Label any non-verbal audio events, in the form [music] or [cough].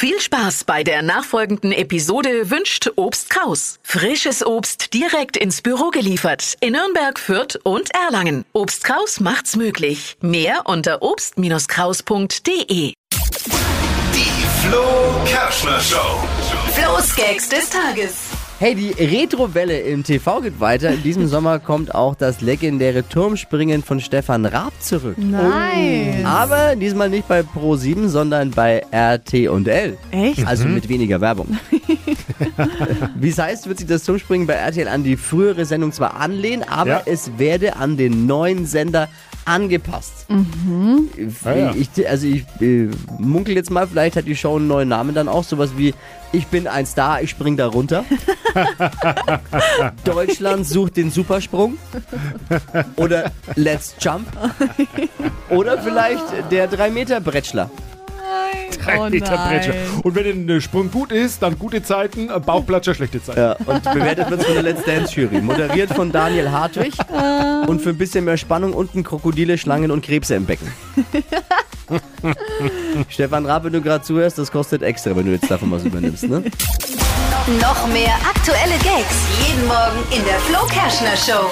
Viel Spaß bei der nachfolgenden Episode wünscht Obst Kraus. Frisches Obst direkt ins Büro geliefert in Nürnberg, Fürth und Erlangen. Obst Kraus macht's möglich. Mehr unter obst-kraus.de. Die Flo Kerschner Show. Flo's Gags des Tages. Hey, die Retrowelle im TV geht weiter. In diesem Sommer kommt auch das legendäre Turmspringen von Stefan Raab zurück. Nein. Aber diesmal nicht bei Pro7, sondern bei RT und L. Echt? Also mit weniger Werbung. [laughs] [laughs] Wie es heißt, wird sich das Turmspringen bei RTL an die frühere Sendung zwar anlehnen, aber Ja. es werde an den neuen Sender angepasst. Ah, ja. Ich, also ich äh, munkel jetzt mal, vielleicht hat die Show einen neuen Namen dann auch, sowas wie Ich bin ein Star, ich spring da runter. [laughs] Deutschland sucht den Supersprung. Oder Let's Jump. [laughs] Oder vielleicht der 3-Meter-Bretschler. Oh Liter Bretscher. nein. Und wenn der Sprung gut ist, dann gute Zeiten, äh, Bauchplatscher schlechte Zeiten. Ja, und bewertet wird von der Let's Dance Jury. Moderiert von Daniel Hartwig. Und für ein bisschen mehr Spannung unten Krokodile, Schlangen und Krebse im Becken. [laughs] Stefan Raab, wenn du gerade zuhörst, das kostet extra, wenn du jetzt davon was übernimmst, ne? Noch mehr aktuelle Gags jeden Morgen in der Flo Kerschner Show.